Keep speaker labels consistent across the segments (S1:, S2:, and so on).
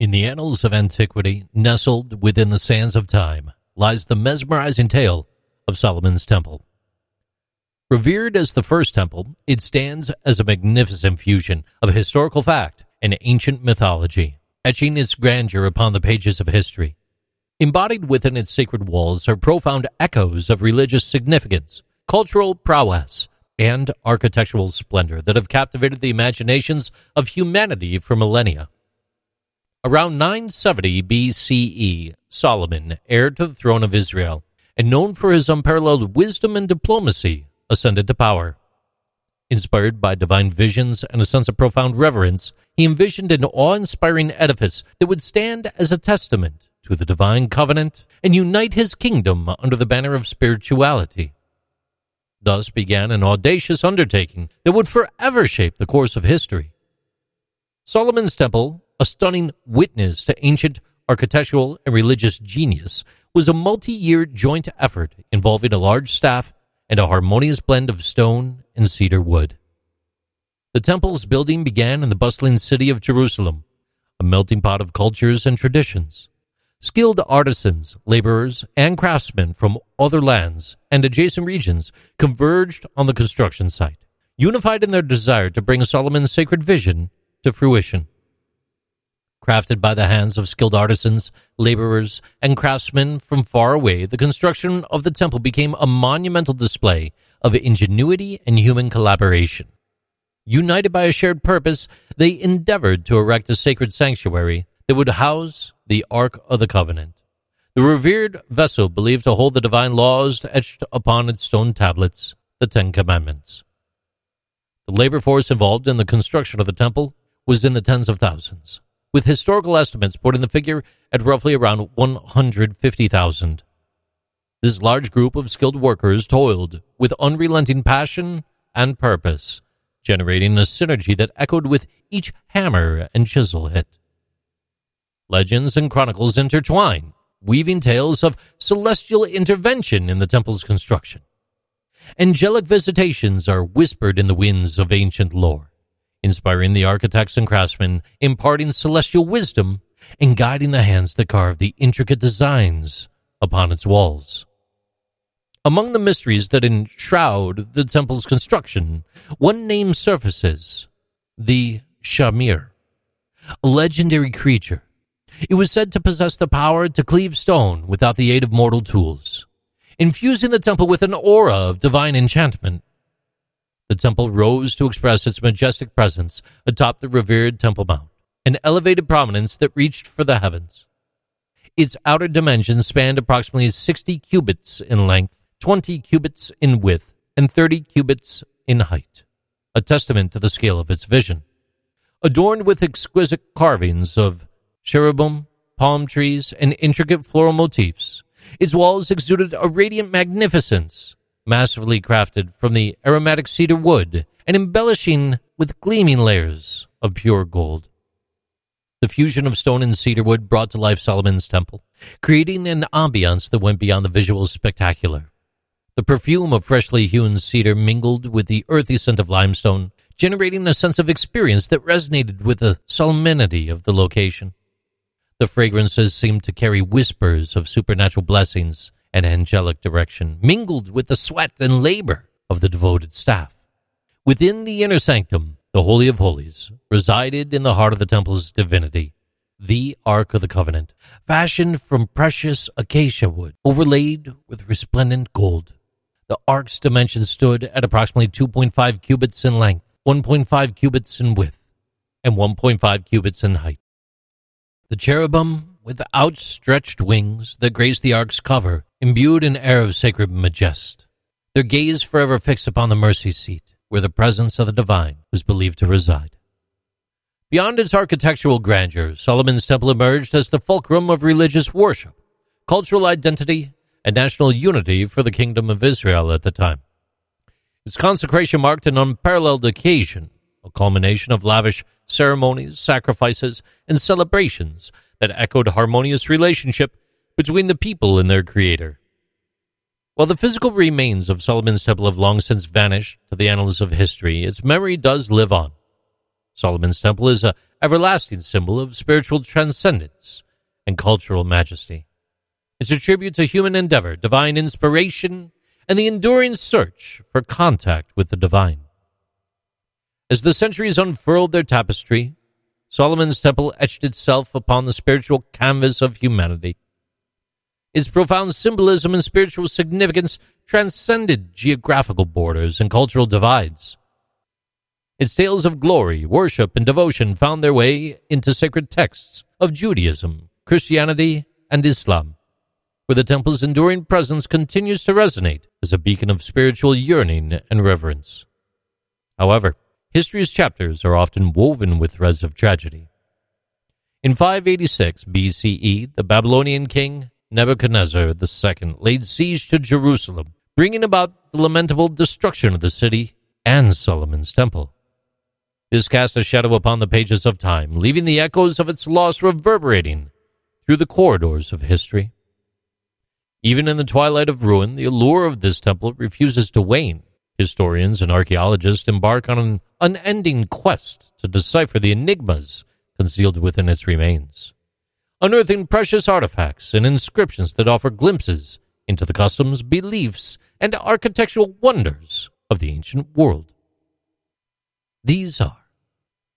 S1: In the annals of antiquity, nestled within the sands of time, lies the mesmerizing tale of Solomon's Temple. Revered as the first temple, it stands as a magnificent fusion of historical fact and ancient mythology, etching its grandeur upon the pages of history. Embodied within its sacred walls are profound echoes of religious significance, cultural prowess, and architectural splendor that have captivated the imaginations of humanity for millennia. Around 970 BCE, Solomon, heir to the throne of Israel, and known for his unparalleled wisdom and diplomacy, ascended to power. Inspired by divine visions and a sense of profound reverence, he envisioned an awe inspiring edifice that would stand as a testament to the divine covenant and unite his kingdom under the banner of spirituality. Thus began an audacious undertaking that would forever shape the course of history. Solomon's Temple a stunning witness to ancient architectural and religious genius, was a multi year joint effort involving a large staff and a harmonious blend of stone and cedar wood. The temple's building began in the bustling city of Jerusalem, a melting pot of cultures and traditions. Skilled artisans, laborers, and craftsmen from other lands and adjacent regions converged on the construction site, unified in their desire to bring Solomon's sacred vision to fruition crafted by the hands of skilled artisans, laborers, and craftsmen from far away, the construction of the temple became a monumental display of ingenuity and human collaboration. United by a shared purpose, they endeavored to erect a sacred sanctuary that would house the Ark of the Covenant, the revered vessel believed to hold the divine laws etched upon its stone tablets, the Ten Commandments. The labor force involved in the construction of the temple was in the tens of thousands with historical estimates putting the figure at roughly around 150,000. This large group of skilled workers toiled with unrelenting passion and purpose, generating a synergy that echoed with each hammer and chisel hit. Legends and chronicles intertwine, weaving tales of celestial intervention in the temple's construction. Angelic visitations are whispered in the winds of ancient lore inspiring the architects and craftsmen, imparting celestial wisdom, and guiding the hands that carve the intricate designs upon its walls. Among the mysteries that enshroud the temple's construction, one name surfaces the Shamir, a legendary creature. It was said to possess the power to cleave stone without the aid of mortal tools, infusing the temple with an aura of divine enchantment. The temple rose to express its majestic presence atop the revered Temple Mount, an elevated prominence that reached for the heavens. Its outer dimensions spanned approximately 60 cubits in length, 20 cubits in width, and 30 cubits in height, a testament to the scale of its vision. Adorned with exquisite carvings of cherubim, palm trees, and intricate floral motifs, its walls exuded a radiant magnificence massively crafted from the aromatic cedar wood and embellishing with gleaming layers of pure gold. The fusion of stone and cedar wood brought to life Solomon's temple, creating an ambiance that went beyond the visual spectacular. The perfume of freshly hewn cedar mingled with the earthy scent of limestone, generating a sense of experience that resonated with the solemnity of the location. The fragrances seemed to carry whispers of supernatural blessings, and angelic direction, mingled with the sweat and labor of the devoted staff. Within the inner sanctum, the Holy of Holies, resided in the heart of the temple's divinity, the Ark of the Covenant, fashioned from precious acacia wood, overlaid with resplendent gold. The ark's dimensions stood at approximately 2.5 cubits in length, 1.5 cubits in width, and 1.5 cubits in height. The cherubim with outstretched wings that graced the ark's cover, imbued an air of sacred majesty. Their gaze forever fixed upon the mercy seat, where the presence of the divine was believed to reside. Beyond its architectural grandeur, Solomon's Temple emerged as the fulcrum of religious worship, cultural identity, and national unity for the Kingdom of Israel at the time. Its consecration marked an unparalleled occasion, a culmination of lavish ceremonies, sacrifices, and celebrations that echoed harmonious relationship between the people and their creator. While the physical remains of Solomon's temple have long since vanished to the annals of history, its memory does live on. Solomon's Temple is a everlasting symbol of spiritual transcendence and cultural majesty. It's a tribute to human endeavor, divine inspiration, and the enduring search for contact with the divine. As the centuries unfurled their tapestry, Solomon's Temple etched itself upon the spiritual canvas of humanity. Its profound symbolism and spiritual significance transcended geographical borders and cultural divides. Its tales of glory, worship, and devotion found their way into sacred texts of Judaism, Christianity, and Islam, where the temple's enduring presence continues to resonate as a beacon of spiritual yearning and reverence. However, history's chapters are often woven with threads of tragedy. In 586 BCE, the Babylonian king Nebuchadnezzar II laid siege to Jerusalem, bringing about the lamentable destruction of the city and Solomon's temple. This cast a shadow upon the pages of time, leaving the echoes of its loss reverberating through the corridors of history. Even in the twilight of ruin, the allure of this temple refuses to wane. Historians and archaeologists embark on an unending quest to decipher the enigmas concealed within its remains unearthing precious artifacts and inscriptions that offer glimpses into the customs, beliefs, and architectural wonders of the ancient world. These are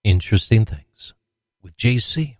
S1: interesting things with JC.